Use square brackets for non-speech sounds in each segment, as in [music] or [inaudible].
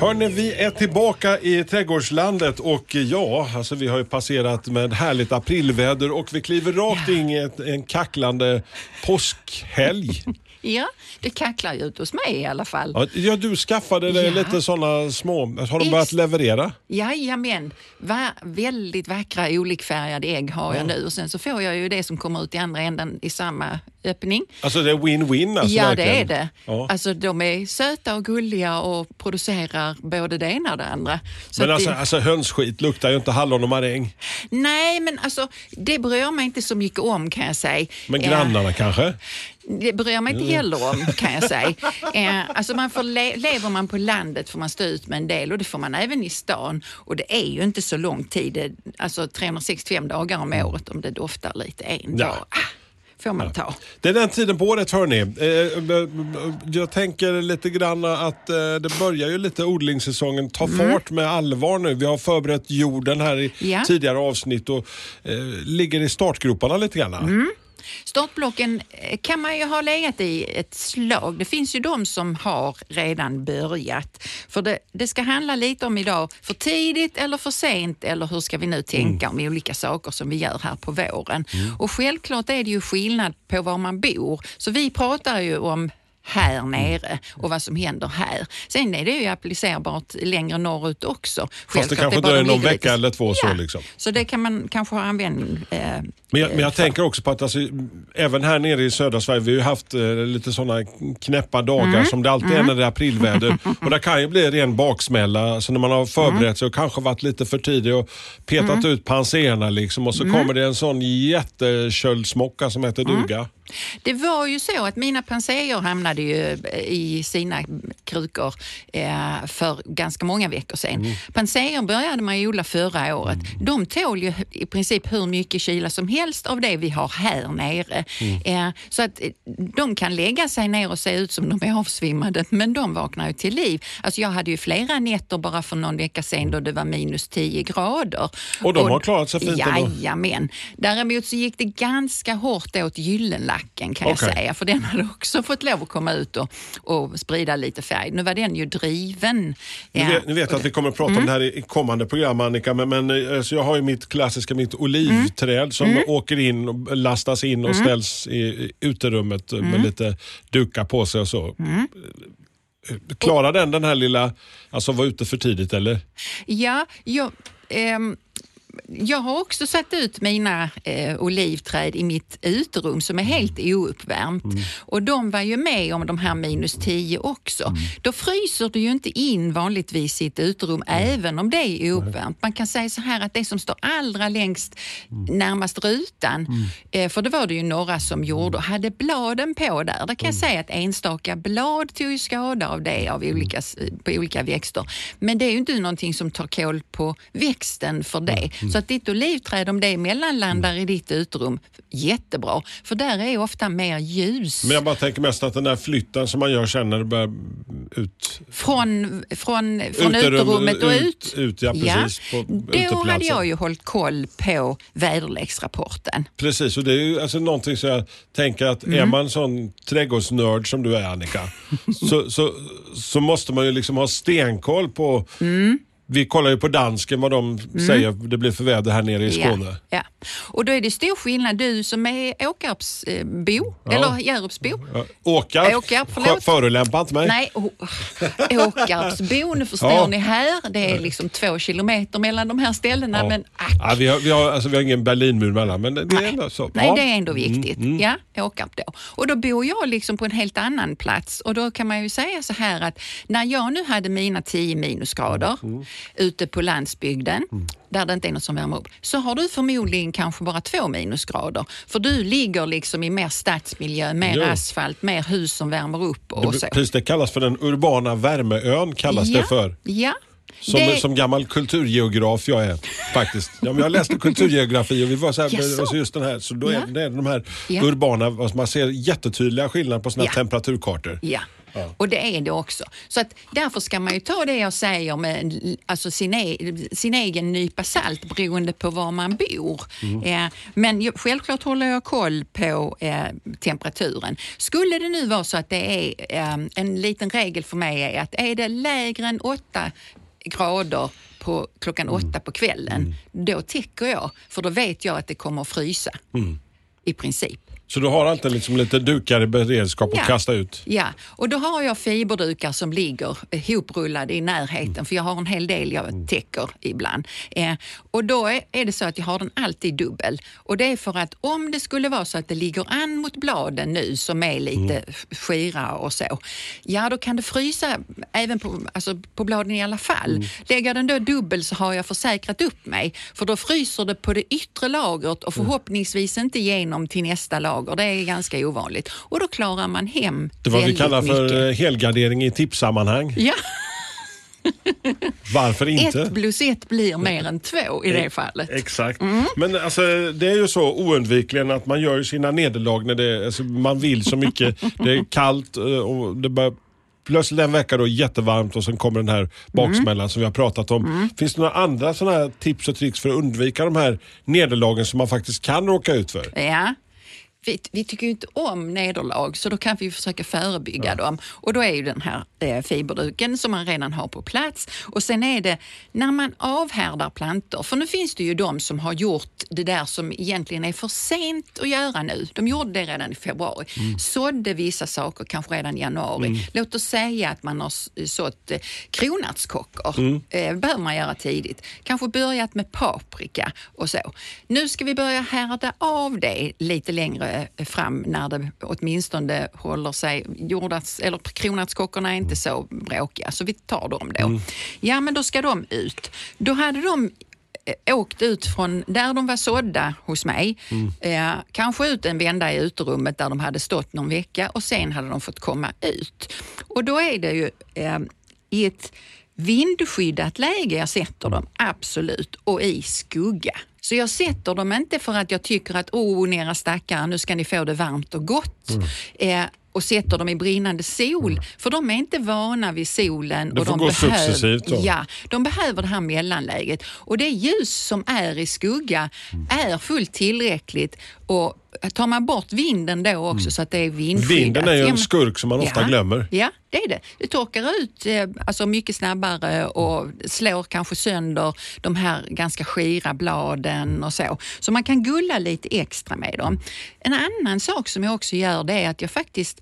Hörni, vi är tillbaka i trädgårdslandet och ja, alltså vi har ju passerat med härligt aprilväder och vi kliver rakt in i ett, en kacklande påskhelg. [laughs] Ja, det kacklar ju ut hos mig i alla fall. Ja, ja, du skaffade dig Ja. lite sådana små, har de Ex- börjat leverera? Jajamän, Va väldigt vackra olikfärgade ägg har jag nu och sen så får jag ju det som kommer ut i andra änden i samma öppning. Alltså det är win-win alltså ja, verkligen. det är det. Ja. Alltså de är söta och gulliga och producerar både det ena och det andra. Så Men alltså, det, alltså hönsskit luktar ju inte hallon och maräng. Nej, men alltså det bryr mig inte så mycket om kan jag säga. Men Eh, grannarna kanske? Det bryr mig inte heller om kan jag säga. [laughs] Eh, alltså man får le- lever man på landet får man stå ut med en del och det får man även i stan. Och det är ju inte så lång tid, alltså 365 dagar om året om det doftar lite en Mm. Ja. dag. Får man ta. Det är den tiden på året hörni. Eh, Jag tänker lite grann att eh, det börjar ju lite odlingssäsongen ta fart med allvar nu. Vi har förberett jorden här i Ja. tidigare avsnitt och eh, ligger i startgroparna lite grann. Startblocken eh, kan man ju ha legat i ett slag. Det finns ju de som har redan börjat. För det, det ska handla lite om idag, för tidigt eller för sent eller hur ska vi nu tänka om olika saker som vi gör här på våren. Och självklart är det ju skillnad på var man bor. Så vi pratar ju om här nere och vad som händer här. Sen är det ju applicerbart längre norrut också. Fast det kanske dröjer någon vecka lite- eller två så Ja, liksom. Så det kan man kanske ha användning eh, Men jag, men jag tänker också på att alltså, även här nere i södra Sverige, vi har ju haft eh, lite sådana knäppa dagar Mm. som det alltid är när det är aprilväder. [laughs] och det kan ju bli ren baksmälla, alltså när man har förberett Mm. sig och kanske varit lite för tidig och petat ut panserna liksom och så Mm. kommer det en sån jätteköldsmocka som heter duga. Det var ju så att mina panseer hamnade ju i sina krukor eh, för ganska många veckor sedan. Mm. Panseer började man ju odla förra året. De tål ju i princip hur mycket kyla som helst av det vi har här nere. Mm. Eh, så att eh, de kan lägga sig ner och se ut som de är avsvimmade, [laughs] men de vaknar ju till liv. Alltså jag hade ju flera nätter bara för någon vecka sedan då det var minus 10 grader. Och de har klarat sig fint ändå? Jajamän. Däremot så gick det ganska hårt åt gyllenlacken kan Okej. jag säga, för den hade också fått lov att komma ut och, och sprida lite färg. Nu var den ju driven. Ja, vet, ni vet att vi kommer att prata om det här i kommande program Annika, men, men eh, så jag har ju mitt klassiska mitt olivträd som åker in och lastas in och ställs i, i uterummet med lite dukar på sig och så. Eh, Klarar den den här lilla, alltså var ute för tidigt eller? Ja, jag, ehm, jag har också satt ut mina eh, olivträd i mitt uterum som är helt ouppvärmt. Och de var ju med om de här minus 10 också. Då fryser du ju inte in vanligtvis i ett uterum även om det är ouppvärmt. Man kan säga så här att det som står allra längst närmast rutan, eh, för det var det ju några som gjorde, och hade bladen på där. Där kan jag säga att enstaka blad tog ju skada av det av olika, på olika växter. Men det är ju inte någonting som tar koll på växten för det. Så att ditt olivträd, om det mellanlandar i ditt uterum, jättebra. För där är ofta mer ljus. Men jag bara tänker mest att den där flytten som man gör sen när det börjar ut. Från, från, från Uterum, uterummet och ut- ut. ut, ja, precis, på Då uteplatsen. hade jag ju hållit koll på väderleksrapporten. Precis, och det är ju alltså någonting som jag tänker att är man sån trädgårdsnörd som du är Annika, [laughs] så, så, så måste man ju liksom ha stenkoll på Vi kollar ju på dansken vad de säger det blir för väder här nere i Skåne. Ja, ja. Och då är det stor skillnad. Du som är Åkarpsbo, eller Hjärupsbo. Ja, Åkarp, Åkarp, förolämpa inte mig. Nej, Å- Åkarpsbo, nu förstår Ja. ni här. Det är liksom två kilometer mellan de här ställena. Ja. Men ack. Ja, vi, har, vi, har, alltså, vi har ingen Berlinmur mellan men det är ändå så. Nej, Ja. det är ändå viktigt. Ja, Åkarp då. Och då bor jag liksom på en helt annan plats och då kan man ju säga så här att när jag nu hade mina 10 minusgrader ute på landsbygden, där det inte är något som värmer upp, så har du förmodligen kanske bara två minusgrader. För du ligger liksom i mer stadsmiljö, mer Jo. asfalt, mer hus som värmer upp och så. Det, precis, det kallas för den urbana värmeön kallas ja, det för. Ja, Som, Det- som gammal kulturgeograf jag är faktiskt. Ja, jag läste kulturgeografi och vi var så här, Jaså? alltså just den här, så då är Ja. det är de här Ja. urbana, alltså man ser jättetydliga skillnader på sina Ja. temperaturkartor. Ja. Och det är det också. Så att därför ska man ju ta det jag säger med alltså sin, e sin egen nypa salt beroende på var man bor. Eh, men ju- självklart håller jag koll på eh, temperaturen. Skulle det nu vara så att det är eh, en liten regel för mig är att är det lägre än 8 grader på klockan åtta på kvällen, då täcker jag. För då vet jag att det kommer att frysa. I princip. Så du har alltid liksom lite dukar i beredskap Ja. att kasta ut? Ja, och då har jag fiberdukar som ligger ihoprullade i närheten för jag har en hel del jag täcker ibland. Eh, och då är, är det så att jag har den alltid dubbel. Och det är för att om det skulle vara så att det ligger an mot bladen nu som är lite mm. skira och så, ja då kan det frysa även på, alltså på bladen i alla fall. Lägger jag den då dubbel så har jag försäkrat upp mig för då fryser det på det yttre lagret och förhoppningsvis inte igenom till nästa lager. Det är ganska ovanligt. Och då klarar man hem Det var vi kallar för mycket. eh, helgardering i tipssammanhang. Ja, Varför inte? ett plus ett blir mer än två i det fallet. Exakt. Mm. Men alltså, det är ju så oundvikligen att man gör sina nederlag när det, alltså, man vill så mycket. [laughs] det är kallt eh, och det börjar plötsligt en vecka då jättevarmt och sen kommer den här baksmällan som vi har pratat om. Mm. Finns det några andra sådana tips och tricks för att undvika de här nederlagen som man faktiskt kan råka ut för? Ja. Vi, vi tycker ju inte om nederlag så då kan vi försöka förebygga dem. Och då är ju den här eh, fiberduken som man redan har på plats. Och sen är det när man avhärdar plantor, för nu finns det ju de som har gjort det där som egentligen är för sent att göra nu. De gjorde det redan i februari. Sådde vissa saker kanske redan i januari. Låt oss säga att man har sått eh, kronärtskockor. Eh, behöver man göra tidigt. Kanske börjat med paprika och så. Nu ska vi börja härda av det lite längre fram när det åtminstone håller sig. Jordats, eller kronärtskockorna är inte så bråkiga, så vi tar dem då. Ja, men då ska de ut. Då hade de eh, åkt ut från där de var sådda hos mig, eh, kanske ut en vända i uterummet där de hade stått någon vecka och sen hade de fått komma ut. Och då är det ju eh, i ett vindskyddat läge jag sätter dem, absolut, och i skugga. Så jag sätter dem inte för att jag tycker att oh, era stackare, nu ska ni få det varmt och gott. Eh, och sätter dem i brinnande sol, för de är inte vana vid solen. Det och får de gå successivt då. Ja, de behöver det här mellanläget. Och det ljus som är i skugga är fullt tillräckligt. Och tar man bort vinden då också så att det är vindskyddat. Vinden är ju en skurk som man ofta ja, glömmer. Ja, det är det. Det torkar ut eh, alltså mycket snabbare och slår kanske sönder de här ganska skira bladen och så. Så man kan gulla lite extra med dem. En annan sak som jag också gör det är att jag faktiskt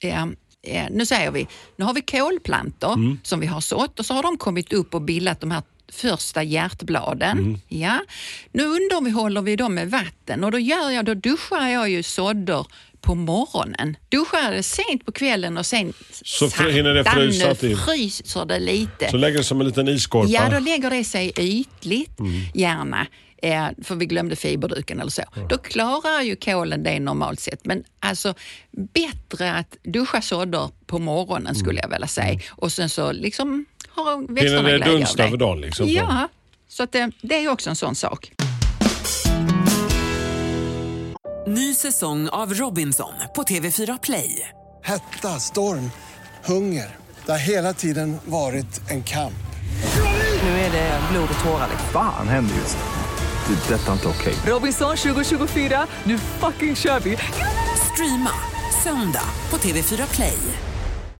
eh, eh, nu säger vi, nu har vi kolplantor som vi har sått och så har de kommit upp och bildat de här första hjärtbladen. Ja. Nu underhåller vi dem med vatten och då, gör jag, då duschar jag ju sådder på morgonen. Duschar det sent på kvällen och sen Så hinner det frysa till. fryser det lite. Så lägger det som en liten isskorpa. Ja, då lägger det sig ytligt gärna. Eh, för vi glömde fiberduken eller så. Då klarar ju kolen det normalt sett. Men alltså bättre att duscha sådder på morgonen skulle jag vilja säga. Och sen så liksom har växterna det glädje av dunsta det. över dagen, liksom? Ja, så att det, det är ju också en sån sak. Ny säsong av Robinson på TV4 Play. Hetta, storm, hunger. Det har hela tiden varit en kamp. Nu är det blod och tårar. liksom. Fan händer just nu. Det. är Detta är inte okej. Robinson 2024, nu fucking kör vi! Streama söndag på TV4 Play.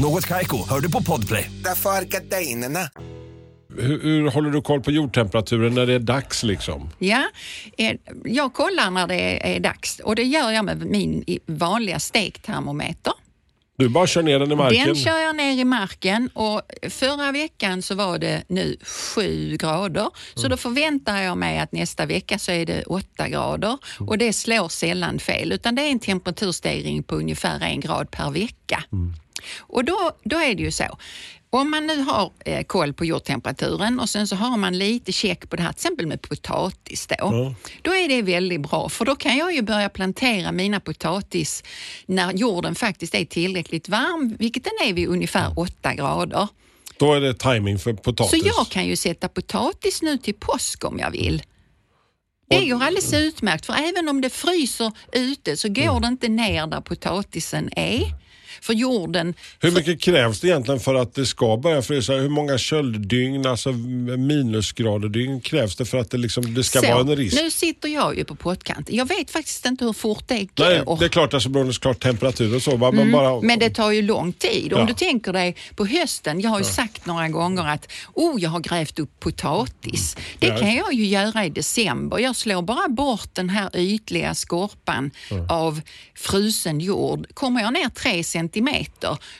Något Kaiko, hör du på Podplay. Därför är gardinerna. Hur, hur håller du koll på jordtemperaturen när det är dags? liksom? Ja, eh, jag kollar när det är, dags och det gör jag med min vanliga stektermometer. Du bara kör ner den i marken. Den kör jag ner i marken och förra veckan så var det nu sju grader. Så Mm. då förväntar jag mig att nästa vecka så är det åtta grader och det slår sällan fel utan det är en temperaturstegring på ungefär en grad per vecka. Mm. Och då, då är det ju så. Om man nu har eh, koll på jordtemperaturen och sen så har man lite check på det här, till exempel med potatis då. Då är det väldigt bra för då kan jag ju börja plantera mina potatis när jorden faktiskt är tillräckligt varm, vilket den är vid ungefär 8 grader. Då är det timing för potatis. Så jag kan ju sätta potatis nu till påsk om jag vill. Det går alldeles utmärkt för även om det fryser ute så går Mm. det inte ner där potatisen är. För jorden Hur mycket krävs det egentligen för att det ska börja frysa? Hur många kölddygn, alltså minusgraderdygn krävs det för att det, liksom, det ska Så, vara en risk? Nu sitter jag ju på pottkanten. Jag vet faktiskt inte hur fort det går. Nej, det är klart, alltså, beroende såklart temperatur och så. Men bara, Mm, Men det tar ju lång tid. Om Ja. du tänker dig på hösten, jag har ju sagt några gånger att oh, jag har grävt upp potatis. Det Ja. kan jag ju göra i december. Jag slår bara bort den här ytliga skorpan av frusen jord. Kommer jag ner tre centimeter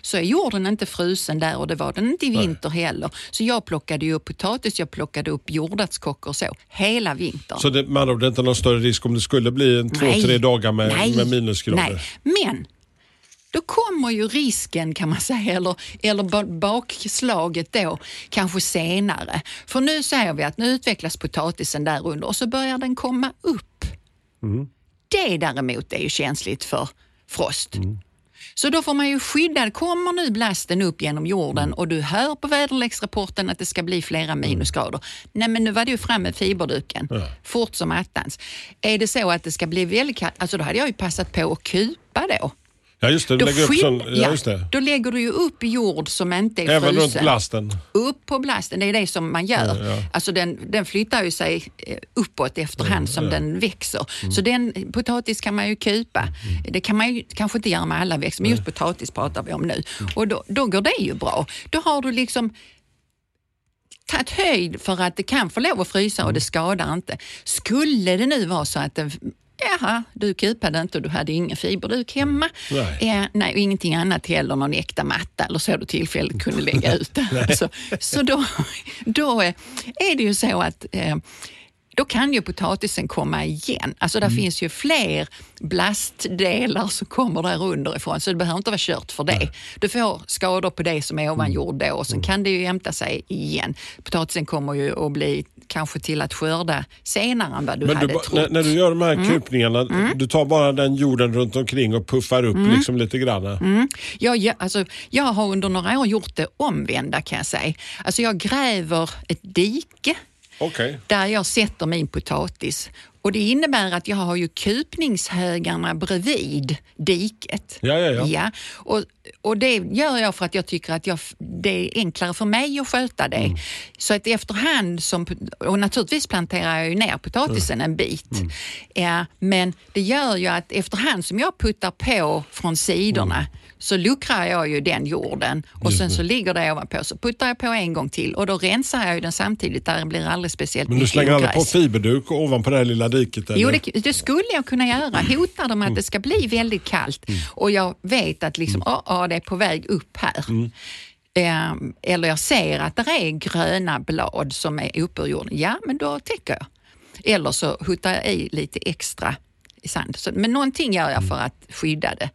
så är jorden inte frusen där och det var den inte i vinter heller. Så jag plockade ju upp potatis, jag plockade upp jordärtskockor och så hela vintern. Så det, det är inte någon större risk om det skulle bli en två, Nej. tre dagar med, Nej. med minusgrader? Nej. Men då kommer ju risken kan man [laughs] säga, eller, eller ba- bakslaget då, kanske senare. För nu säger vi att nu utvecklas potatisen där under och så börjar den komma upp. Det däremot är ju känsligt för frost. Så då får man ju skydda, kommer nu blasten upp genom jorden och du hör på väderleksrapporten att det ska bli flera minusgrader. Nej men nu var det ju fram med fiberduken, fort som attans. Är det så att det ska bli väldigt kallt, alltså då hade jag ju passat på att kupa då. Ja, just det. Du Då, lägger upp sån, ja, ja, just det. då lägger du ju upp jord som inte är Även runt frusen. blasten? Upp på blasten, det är det som man gör. Alltså den, den flyttar ju sig eh, uppåt efterhand som den växer. Mm. Så den, potatis kan man ju kupa. Det kan man ju kanske inte göra med alla växter, men just potatis pratar vi om nu. Mm. Och då, då går det ju bra. Då har du liksom tagit höjd för att det kan få lov att frysa Mm. och det skadar inte. Skulle det nu vara så att det Jaha, du kupade inte och du hade ingen fiberduk hemma. Nej. Ja, nej, och ingenting annat heller, någon äkta matta eller så du tillfälligt kunde lägga ut [laughs] så så då, då eh, är det ju så att eh, då kan ju potatisen komma igen. Alltså där finns ju fler blastdelar som kommer där underifrån så det behöver inte vara kört för det. Du får skador på det som är ovan jord då och sen kan det ju hämta sig igen. Potatisen kommer ju att bli kanske till att skörda senare än vad du Men hade du, trott. när, när du gör de här Mm. kupningarna, du tar bara den jorden runt omkring och puffar upp Mm. liksom lite grann? Jag, jag, alltså, jag har under några år gjort det omvända kan jag säga. Alltså jag gräver ett dike Okej. där jag sätter min potatis. Och Det innebär att jag har ju kupningshögarna bredvid diket. Ja, ja, ja. ja och, och Det gör jag för att jag tycker att jag, det är enklare för mig att sköta det. Mm. Så att efterhand, som, och naturligtvis planterar jag ju ner potatisen Mm. en bit. Ja, men det gör ju att efterhand som jag puttar på från sidorna Mm. Så luckrar jag ju den jorden och sen så ligger det ovanpå. Så puttar jag på en gång till och då rensar jag ju den samtidigt. Där blir aldrig speciellt Men du slänger aldrig på fiberduk ovanpå det här lilla diket? Eller? Jo, det, det skulle jag kunna göra. Hotar de att det ska bli väldigt kallt och jag vet att liksom, oh, oh, det är på väg upp här. Eh, eller jag ser att det är gröna blad som är uppe ur jorden. Ja, men då täcker jag. Eller så huttar jag i lite extra i sand. Så, men någonting gör jag för att skydda det.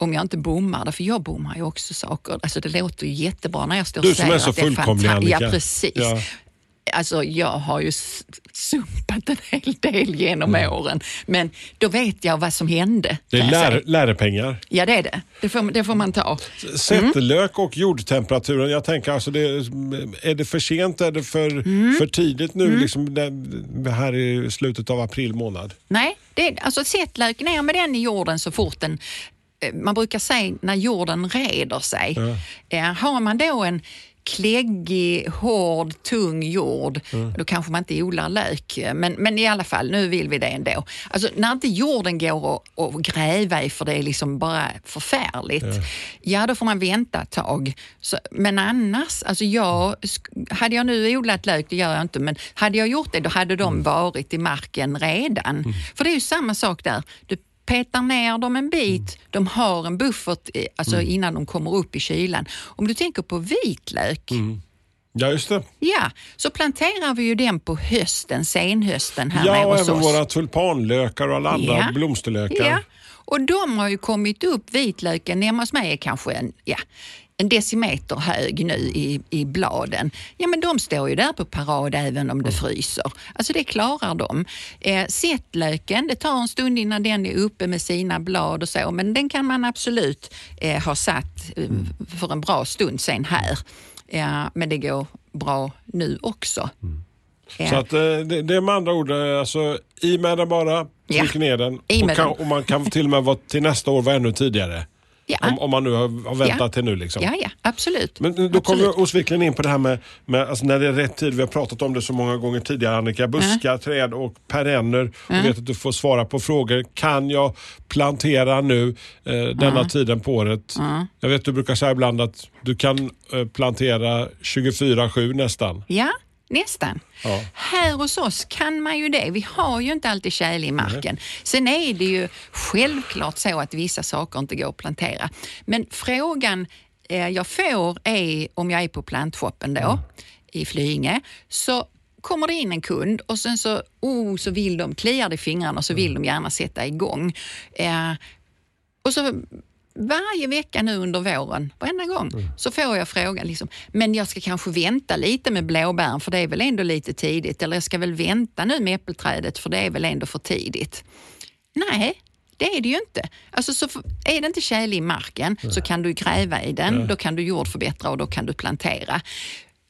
Om jag inte bommar det, för jag bommar ju också saker. Alltså det låter ju jättebra när jag står Du och som säger är så att det är fullkomlig, fanta- Annika. Ja, precis. Ja. Alltså jag har ju sumpat en hel del genom åren, men då vet jag vad som hände. Mm. Det är lär, lärepengar. Ja, det är det. Det får, det får man ta. Sätterlök och jordtemperaturen. Jag tänker alltså, det, är det för sent? Är det för, Mm. för tidigt nu? Liksom det, här i slutet av april månad. Nej, det är, alltså sätt lök ner med den i jorden så fort den man brukar säga när jorden reder sig. Eh, Har man då en kläggig, hård, tung jord, då kanske man inte odlar lök. Men, men i alla fall, nu vill vi det ändå. Alltså, när inte jorden går att, gräva i för det är liksom bara förfärligt, ja. då får man vänta ett tag. Så, men annars, alltså jag, hade jag nu odlat lök, det gör jag inte, men hade jag gjort det då hade de varit i marken redan. För det är ju samma sak där. Du petar ner dem en bit, de har en buffert alltså innan de kommer upp i kylan. Om du tänker på vitlök, Ja, just det. ja, så planterar vi ju den på hösten, senhösten här Ja, nere hos även oss. våra tulpanlökar och alla andra Ja. blomsterlökar. Ja, och de har ju kommit upp, vitlöken hemma hos mig är kanske en, ja, en decimeter hög nu i, i bladen. Ja men de står ju där på parad även om det fryser. Alltså det klarar de. Eh, sättlöken, det tar en stund innan den är uppe med sina blad och så men den kan man absolut eh, ha satt eh, för en bra stund sen här. Ja, men det går bra nu också. Ja. Så att, eh, det, det är med andra ord, eh, alltså, i med den bara, Ja. tryck ner den. Och, kan, och man kan till och med vara till nästa år vara ännu tidigare. Ja. Om, om man nu har, har väntat Ja. till nu. Liksom. Ja, ja, absolut. Men då kommer vi osvikligen in på det här med, med alltså när det är rätt tid. Vi har pratat om det så många gånger tidigare Annika. Buskar, träd och perenner. Jag vet att du får svara på frågor. Kan jag plantera nu eh, denna tiden på året? Jag vet att du brukar säga ibland att du kan eh, plantera 24-7 nästan. Ja, nästan. Ja. Här hos oss kan man ju det. Vi har ju inte alltid tjäle i marken. Sen är det ju självklart så att vissa saker inte går att plantera. Men frågan eh, jag får är om jag är på plantshoppen då i Flyinge så kommer det in en kund och sen så, oh, så vill de, kliar det i fingrarna och så vill de gärna sätta igång. Eh, och så varje vecka nu under våren, varenda gång, så får jag frågan, liksom, men jag ska kanske vänta lite med blåbären för det är väl ändå lite tidigt. Eller jag ska väl vänta nu med äppelträdet för det är väl ändå för tidigt. Nej, det är det ju inte. Alltså, så är det inte tjäle i marken så kan du gräva i den, då kan du jordförbättra och då kan du plantera.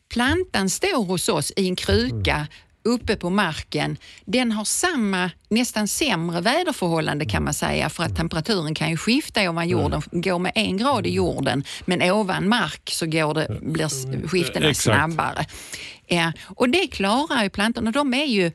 Plantan står hos oss i en kruka uppe på marken. Den har samma, nästan sämre väderförhållande kan man säga för att temperaturen kan ju skifta ovan jorden. Går med en grad i jorden men ovan mark så går det, blir s- skiftena snabbare. Ja, och det klarar ju plantorna. De är ju,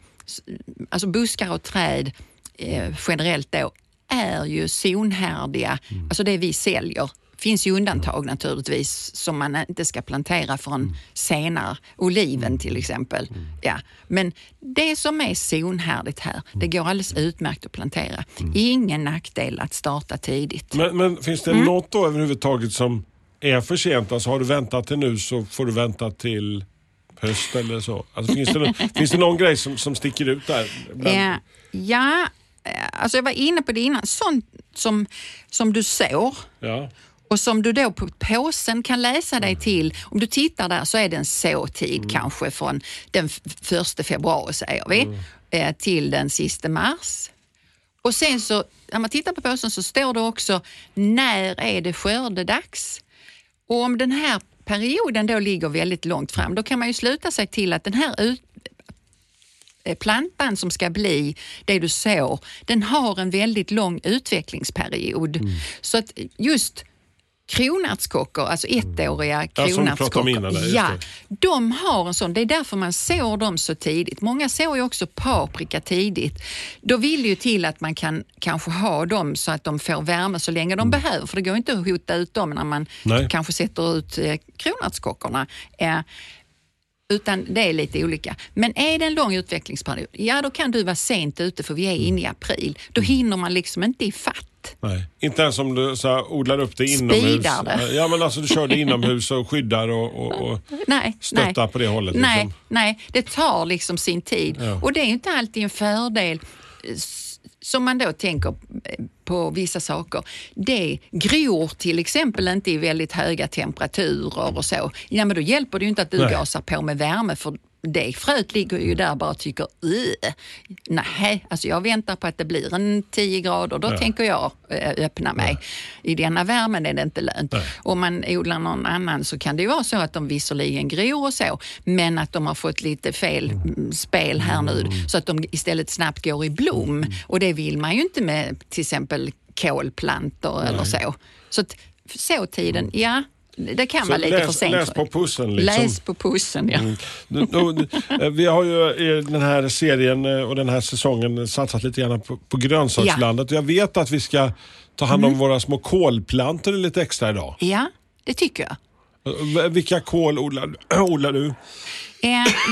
alltså buskar och träd eh, generellt då, är ju zonhärdiga. Alltså det vi säljer finns ju undantag naturligtvis som man inte ska plantera förrän senare. Oliven till exempel. Ja. Men det som är zonhärdigt här, det går alldeles utmärkt att plantera. Ingen nackdel att starta tidigt. Men, men finns det Mm. något då överhuvudtaget som är för sent? Alltså har du väntat till nu så får du vänta till höst eller så. Alltså, finns, det, nå- [laughs] finns det någon grej som, som sticker ut där? Bland- ja, eh, alltså jag var inne på det innan. Sånt som, som du sår Ja. Och som du då på påsen kan läsa dig till. Om du tittar där så är det en såtid kanske från den f- första februari säger vi eh, till den sista mars. Och sen så, när man tittar på påsen så står det också när är det skördedags? Och om den här perioden då ligger väldigt långt fram, då kan man ju sluta sig till att den här ut, eh, plantan som ska bli det du sår, den har en väldigt lång utvecklingsperiod. Så att just kronärtskockor, alltså ettåriga Ja, kronärtskockor, innan ja, det. de har en sån. Det är därför man sår dem så tidigt. Många sår ju också paprika tidigt. Då vill det ju till att man kan kanske ha dem så att de får värme så länge de behöver, för det går inte att hota ut dem när man Nej. kanske sätter ut eh, kronärtskockorna. Eh, utan det är lite olika. Men är det en lång utvecklingsperiod, ja då kan du vara sent ute för vi är inne i april. Då hinner man liksom inte i Nej. Inte ens om du så här, odlar upp det inomhus. Speedar det. Ja, men alltså du kör det inomhus och skyddar och, och, och Nej, stöttar nej. på det hållet. Nej, Liksom. nej, det tar liksom sin tid. Ja. Och det är inte alltid en fördel som man då tänker på vissa saker. Det gror till exempel inte i väldigt höga temperaturer och så. Ja, men då hjälper det ju inte att du Nej. gasar på med värme för det fröet ligger ju där och bara tycker nej, alltså jag väntar på att det blir en 10 grader, då Ja. tänker jag eh, öppna mig. I denna värmen är det inte lönt. Nej. Om man odlar någon annan så kan det ju vara så att de visserligen gror och så, men att de har fått lite fel mm, spel här nu så att de istället snabbt går i blom. Och det vill man ju inte med till exempel kolplantor eller så. Så att såtiden, ja, det kan Så vara lite läs, för sent. läs på pussen. Liksom. Läs på pussen, ja. Nu- eh, Vi har ju i den här serien eh, och den här säsongen satsat lite grann på, på grönsakslandet. Jag vet att vi ska ta hand om Mm. våra små kolplantor lite extra idag. Ja, det tycker jag. Eh, Vilka kål odlar, [clears throat] odlar du? Eh,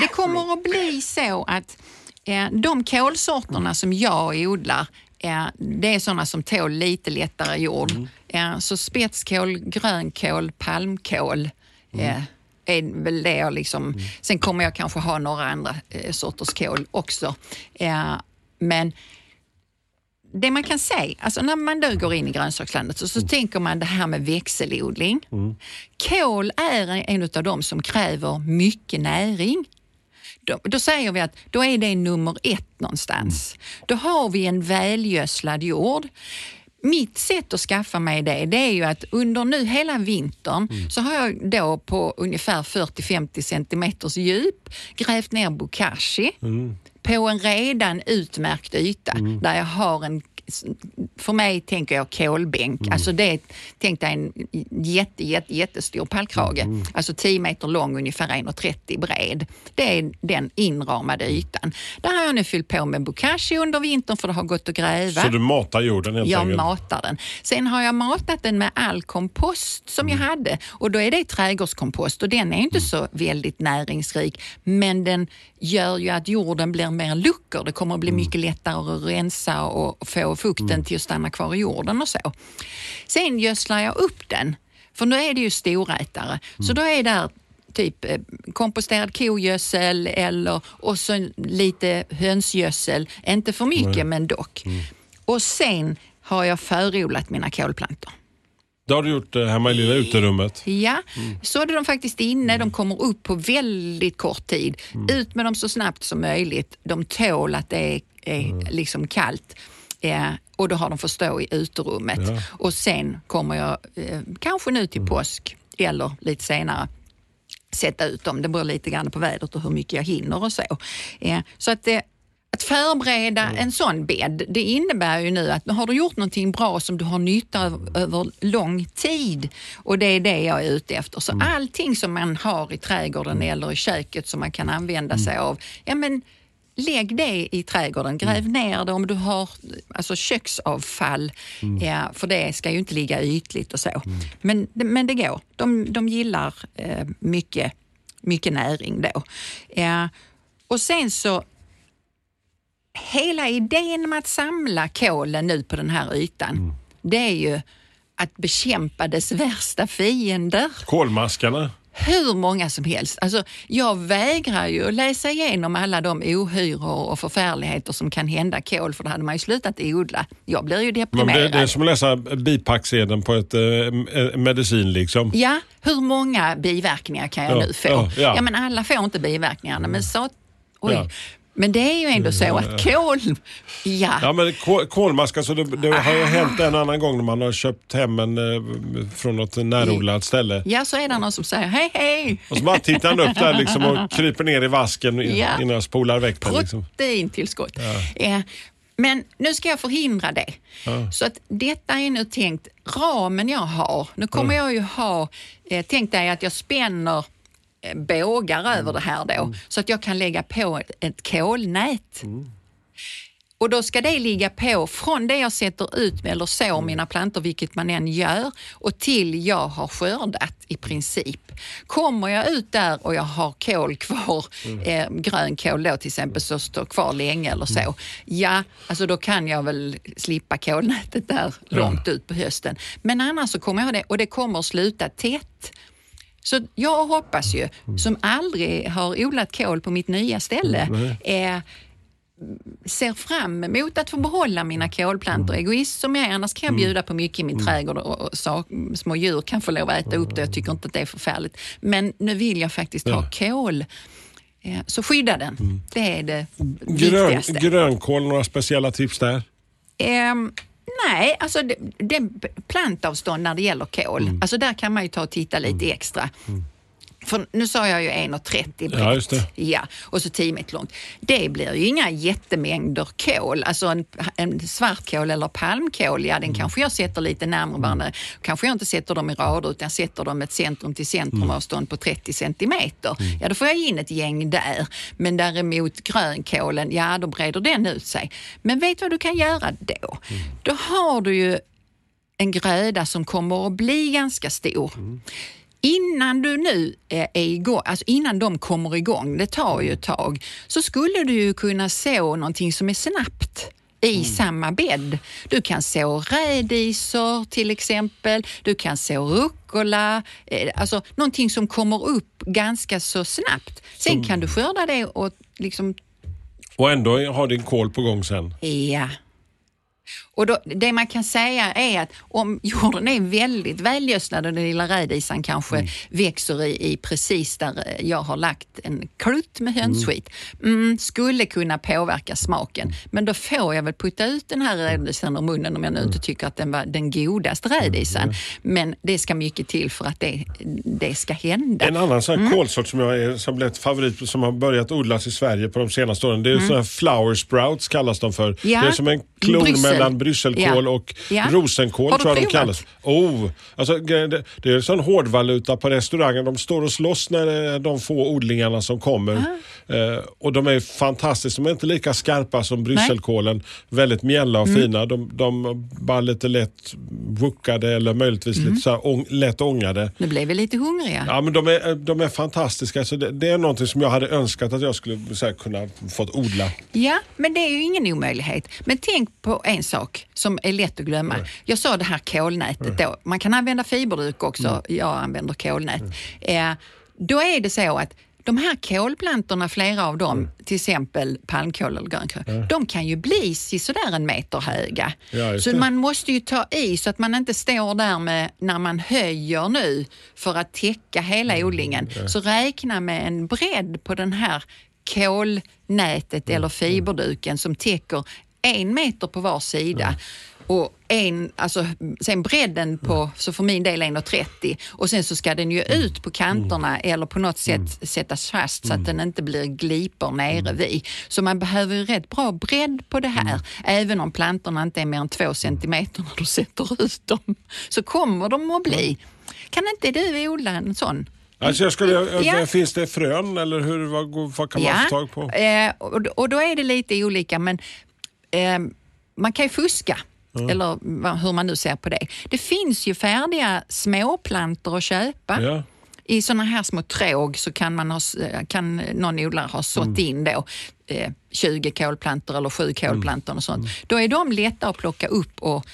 det kommer att bli så att eh, de kolsorterna som jag odlar Ja, det är sådana som tål lite lättare jord. Mm. Ja, så spetskål, grönkål, palmkål ja, är väl det jag liksom... Mm. Sen kommer jag kanske ha några andra eh, sorters kål också. Ja, men det man kan säga, alltså när man då går in i grönsakslandet så, så Mm. tänker man det här med växelodling. Kål är en av de som kräver mycket näring. Då, då säger vi att då är det nummer ett någonstans. Då har vi en välgödslad jord. Mitt sätt att skaffa mig det, det är ju att under nu hela vintern så har jag då på ungefär 40-50 centimeters djup grävt ner bokashi på en redan utmärkt yta där jag har en för mig tänker jag kolbänk. Alltså det, tänk dig en jätte, jätte, jättestor pallkrage. Alltså 10 meter lång, ungefär 1,30 bred. Det är den inramade ytan. Där har jag nu fyllt på med bokashi under vintern för det har gått att gräva. Så du matar jorden helt Jag enkelt? matar den. Sen har jag matat den med all kompost som jag hade och då är det trädgårdskompost och den är inte så väldigt näringsrik men den gör ju att jorden blir mer lucker. Det kommer att bli mycket lättare att rensa och få fukten till att stanna kvar i jorden och så. Sen gödslar jag upp den för nu är det ju storätare så då är där typ eh, komposterad kogödsel eller och så lite hönsgödsel. Inte för mycket men dock. Och sen har jag förodlat mina kolplantor. Det har du gjort eh, hemma i lilla uterummet. Ja, så är de faktiskt inne. De kommer upp på väldigt kort tid. Ut med dem så snabbt som möjligt. De tål att det är, är liksom kallt. Eh, och då har de fått stå i uterummet. Och sen kommer jag, eh, kanske nu till påsk eller lite senare, sätta ut dem. Det beror lite grann på vädret och hur mycket jag hinner och så. Eh, så att det, att förbereda en sån bädd, det innebär ju nu att har du gjort någonting bra som du har nytta av över lång tid och det är det jag är ute efter. Så allting som man har i trädgården eller i köket som man kan använda sig av, ja men lägg det i trädgården, gräv ner det om du har alltså köksavfall, ja, för det ska ju inte ligga ytligt och så. Men, men det går. De, de gillar eh, mycket, mycket näring då. Ja, och sen så hela idén med att samla kolen nu på den här ytan, det är ju att bekämpa dess värsta fiender. Kolmaskarna. Hur många som helst. Alltså, jag vägrar ju att läsa igenom alla de ohyror och förfärligheter som kan hända kol, för då hade man ju slutat odla. Jag blir ju Men deprimerad. det, det är som att läsa bipacksedeln på ett eh, medicin liksom. Ja, hur många biverkningar kan jag Ja, nu få? ja, ja. men alla får inte biverkningarna, men så... Oj. Ja. Men det är ju ändå så att kol... Ja. Ja men kol- kolmask, alltså det, det har ju hänt en annan gång när man har köpt hem en eh, från något närodlat ställe. Ja, så är det någon som säger hej hej. Och så bara tittar han upp där liksom och kryper ner i vasken Ja. innan jag spolar väck den. Liksom. Proteintillskott. Eh, Men nu ska jag förhindra det. Så att detta är nu tänkt, ramen jag har, nu kommer jag ju ha, eh, tänk dig att jag spänner bågar över det här då, så att jag kan lägga på ett, ett kolnät. Och då ska det ligga på från det jag sätter ut med eller sår mina plantor, vilket man än gör, och till jag har skördat i princip. Kommer jag ut där och jag har kål kvar, eh, grönkål då till exempel, så står kvar länge eller så. Ja, alltså då kan jag väl slippa kolnätet där långt ut på hösten. Men annars så kommer jag ha det och det kommer sluta tätt. Så jag hoppas ju, som aldrig har odlat kål på mitt nya ställe, eh, ser fram emot att få behålla mina kolplantor. Egoist som jag är, annars kan jag bjuda på mycket i min trädgård och, och sak, små djur kan få lov att äta upp det. Jag tycker inte att det är förfärligt. Men nu vill jag faktiskt ha kål. Eh, Så skydda den. Det är det Grön, viktigaste. grönkål, några speciella tips där? Ehm, nej, alltså det, det plantavstånd när det gäller kål, Mm. alltså där kan man ju ta och titta lite extra. För nu sa jag ju 1,30 brett. Ja. Ja, och så 10 meter långt. Det blir ju inga jättemängder kol. Alltså en, en svartkål eller palmkål, ja Mm. den kanske jag sätter lite närmare varandra. Kanske jag inte sätter dem i rader utan jag sätter dem ett centrum till centrum Mm. avstånd på 30 centimeter. Ja, då får jag in ett gäng där. Men däremot grönkålen, ja då breder den ut sig. Men vet du vad du kan göra då? Mm. Då har du ju en gröda som kommer att bli ganska stor. Innan du nu är igång, alltså innan de kommer igång, det tar ju ett tag, så skulle du ju kunna så någonting som är snabbt. i samma bädd. Du kan så rädisor till exempel, du kan så rucola, eh, alltså någonting som kommer upp ganska så snabbt. Sen kan du skörda det och liksom Och ändå har din kål på gång sen. Ja. Och då, det man kan säga är att om jorden är väldigt välgödslad och den lilla rädisan kanske Mm. växer i, i precis där jag har lagt en klutt med hönsskit, mm, skulle kunna påverka smaken. Men då får jag väl putta ut den här rädisan ur munnen om jag nu Mm. inte tycker att den var den godaste rädisan. Men det ska mycket till för att det, det ska hända. En annan sån här Mm. kålsort som, jag är, som blivit favorit som har börjat odlas i Sverige på de senaste åren. Det är såna här flower sprouts kallas de för. Mm. Ja. Det är som en klon mellan brysselkål Ja. och Ja. rosenkål tror jag de kallas. Oh, alltså, det, det är sån hårdvaluta på restaurangen. De står och slåss när de få odlingarna som kommer. Eh, och de är fantastiska. De är inte lika skarpa som brysselkålen. Väldigt mjälla och Mm. fina. De, de bara lite lätt wuckade eller möjligtvis Mm. lite så här ång, lätt ångade. Nu blev vi lite hungriga. Ja, men de är, de är fantastiska. Så det, det är någonting som jag hade önskat att jag skulle här, kunna fått odla. Ja, men det är ju ingen omöjlighet. Men tänk på en sak som är lätt att glömma. Jag sa det här kolnätet då. Man kan använda fiberduk också. Jag använder kolnät. Eh, då är det så att de här kolplantorna, flera av dem, till exempel palmkål eller grönkål, de kan ju bli sådär en meter höga. Ja, så det. man måste ju ta i så att man inte står där med, när man höjer nu för att täcka hela odlingen, så räkna med en bredd på den här kolnätet eller fiberduken som täcker en meter på var sida. Och en, alltså, sen bredden på, så för min del 1,30 och sen så ska den ju ut på kanterna eller på något sätt sättas fast så att den inte blir glipor nere vid. Så man behöver ju rätt bra bredd på det här. Även om plantorna inte är mer än två centimeter när du sätter ut dem så kommer de att bli. Kan inte du odla en sån? Alltså jag skulle, Ja. Finns det frön eller hur, vad, vad kan man få tag på? Eh, och, och då är det lite olika, men eh, man kan ju fuska. Eller vad- hur man nu ser på det. Det finns ju färdiga småplantor att köpa. Ja. I såna här små tråg så kan, man ha, kan någon odlare ha sått Mm. in då, eh, 20 kolplantor eller 7 kolplantor och sånt. Mm. Då är de lätta att plocka upp och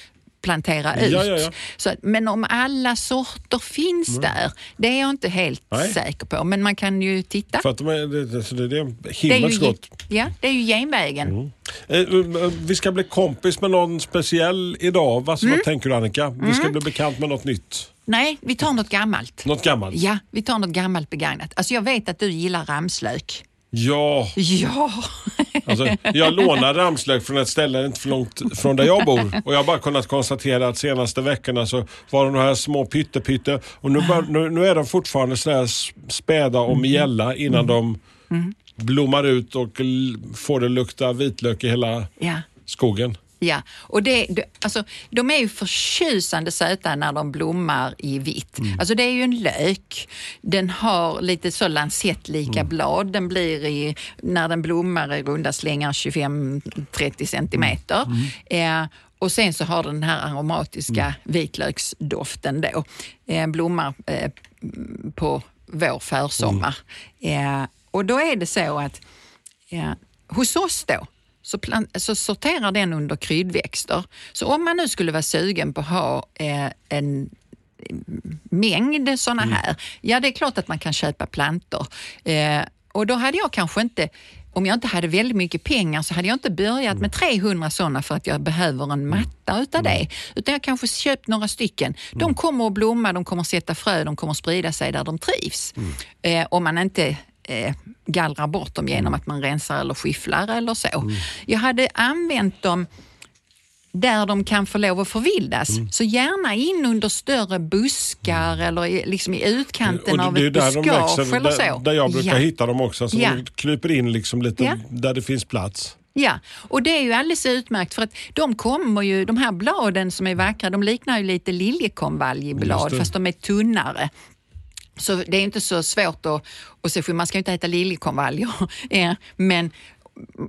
plantera ut. Ja, ja, ja. Så, men om alla sorter finns där, det är jag inte helt Nej. säker på. Men man kan ju titta. För att de är, det, det, så det, det är ju, gott. ja, det är ju genvägen. Eh, eh, Vi ska bli kompis med någon speciell idag. Vad, Mm. vad tänker du Annika? Vi ska bli bekant med något nytt. Nej, vi tar något gammalt. Något gammalt? Ja, vi tar något gammalt begagnat. Alltså jag vet att du gillar ramslök. Ja, Ja, alltså, jag lånar ramslök från ett ställe inte för långt från där jag bor. Och jag har bara kunnat konstatera att senaste veckorna så var de här små pytte-pytte och nu, bör, nu, nu är de fortfarande sådär späda och mjälla innan de blommar ut och får det lukta vitlök i hela ja. skogen. Ja, och det, alltså, de är ju förtjusande söta när de blommar i vitt. Alltså det är ju en lök. Den har lite så lansettlika blad. Den blir i, när den blommar i runda slängar 25-30 centimeter. Eh, och sen så har den den här aromatiska vitlöksdoften då. Eh, blommar eh, på vår försommar. Eh, och då är det så att Ja. Hos oss då så, så sorterar den under kryddväxter. Så om man nu skulle vara sugen på att ha eh, en mängd sådana här, ja det är klart att man kan köpa plantor. Eh, och då hade jag kanske inte, om jag inte hade väldigt mycket pengar så hade jag inte börjat med 300 sådana för att jag behöver en matta utav det. Utan jag kanske köpt några stycken. De kommer att blomma, de kommer att sätta frö, de kommer att sprida sig där de trivs. Eh, om man inte eh, gallrar bort dem genom att man rensar eller skifflar eller så. Jag hade använt dem där de kan få lov att förvildas. Så gärna in under större buskar eller i, liksom i utkanten av ett där buskage växer, eller där, så. där jag brukar ja. hitta dem också. Så Ja. de kryper in liksom lite Ja. där det finns plats. Ja, och det är ju alldeles utmärkt för att de kommer ju, de här bladen som är vackra, de liknar ju lite liljekonvaljblad fast de är tunnare. Så det är inte så svårt att, att se, för man ska ju inte äta liljekonvaljer, [laughs] men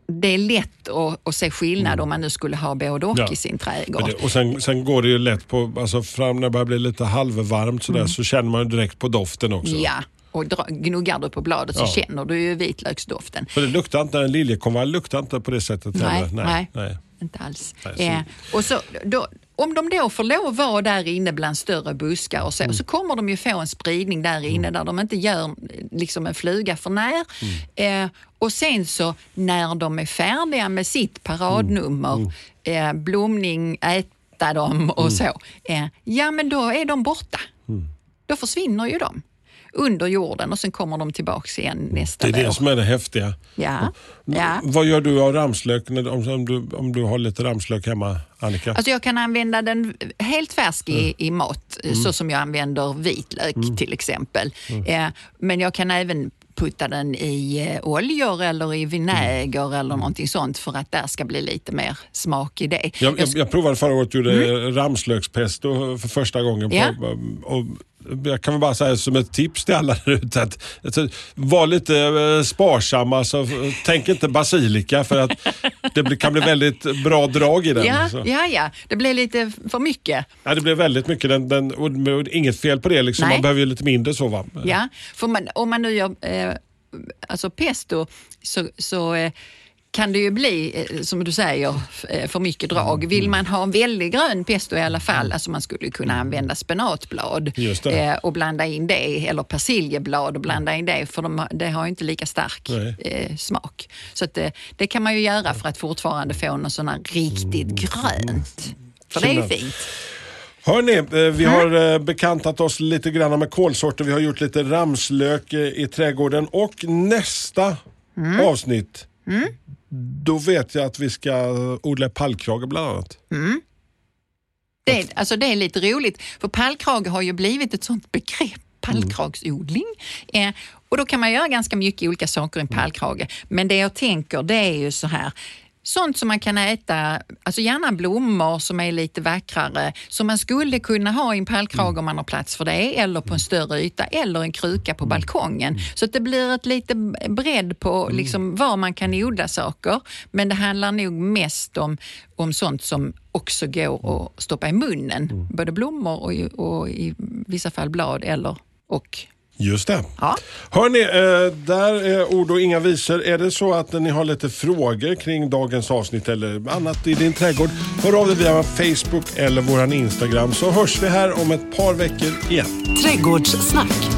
det är lätt att, att se skillnad om man nu skulle ha både och Mm. Ja. i sin trädgård. och sen, sen går det ju lätt på, alltså fram när det börjar bli lite halvvarmt sådär, så känner man direkt på doften också. Mm. Ja, och dra, gnuggar du på bladet så Ja. känner du ju vitlöksdoften. För det luktar inte, en liljekonvalj luktar inte på det sättet Nej, heller. nej. nej. Inte alls. Nej, så- Eh, och så, då, om de då får lov att vara där inne bland större buskar och så, Mm. så kommer de ju få en spridning där inne där de inte gör liksom en fluga för när. Mm. Eh, och sen så när de är färdiga med sitt paradnummer, Mm. eh, blomning, äta dem och Mm. så, eh, ja men då är de borta. Då försvinner ju de under jorden och sen kommer de tillbaks igen nästa Det är det vår. som är det häftiga. Ja, ja. Vad gör du av ramslök om, du, om du har lite ramslök hemma, Annika? Alltså jag kan använda den helt färsk i, i mat, Mm. så som jag använder vitlök till exempel. Eh, men jag kan även putta den i eh, oljor eller i vinäger Mm. eller någonting sånt för att där ska bli lite mer smak i det. Jag, jag, jag provade förra året gjorde ramslökspesto för första gången. På, Mm. Ja. och jag kan väl bara säga som ett tips till alla där ute att, att var lite eh, sparsamma. Alltså, tänk inte basilika för att det blir, kan bli väldigt bra drag i den. ja, Så. ja, ja, det blir lite för mycket. Ja, det blev väldigt mycket. Den, den, och, och inget fel på det. Liksom. Nej. Man behöver ju lite mindre så. Va? Ja, för man, om man nu gör eh, alltså pesto så, så eh, kan det ju bli, eh, som du säger, eh, för mycket drag. Vill man ha en väldigt grön pesto i alla fall, alltså man skulle kunna använda spenatblad det. eh, och blanda in det, eller persiljeblad och blanda in det, för de, har- det har ju inte lika stark Nej. smak. Så eh, det kan man ju göra för att fortfarande få något sån här riktigt grönt. För det är ju fint. Hörni, vi har eh, bekantat oss lite grann med kolsorter. Vi har gjort lite ramslök i trädgården och nästa avsnitt då vet jag att vi ska odla pallkrage bland annat. Mm. Det, är- alltså det är lite roligt, för pallkrage har ju blivit ett sånt begrepp, pallkragsodling. Eh, och då kan man göra ganska mycket olika saker i en pallkrage. Men det jag tänker det är ju så här, Sånt som man kan äta, alltså gärna blommor som är lite vackrare, som man skulle kunna ha i en pallkrage om man har plats för det, eller på en större yta, eller en kruka på balkongen. Så att det blir ett lite bredd på liksom var man kan odla saker. Men det handlar nog mest om, om sånt som också går att stoppa i munnen. Både blommor och, och i vissa fall blad eller och Just det. Ja. Hörni, eh, där är ord och inga visor. Är det så att ni har lite frågor kring dagens avsnitt eller annat i din trädgård, hör av dig via Facebook eller våran Instagram så hörs vi här om ett par veckor igen. Trädgårdssnack.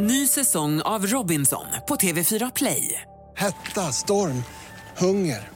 Ny säsong av Robinson på TV4 Play. Hetta, storm, hunger.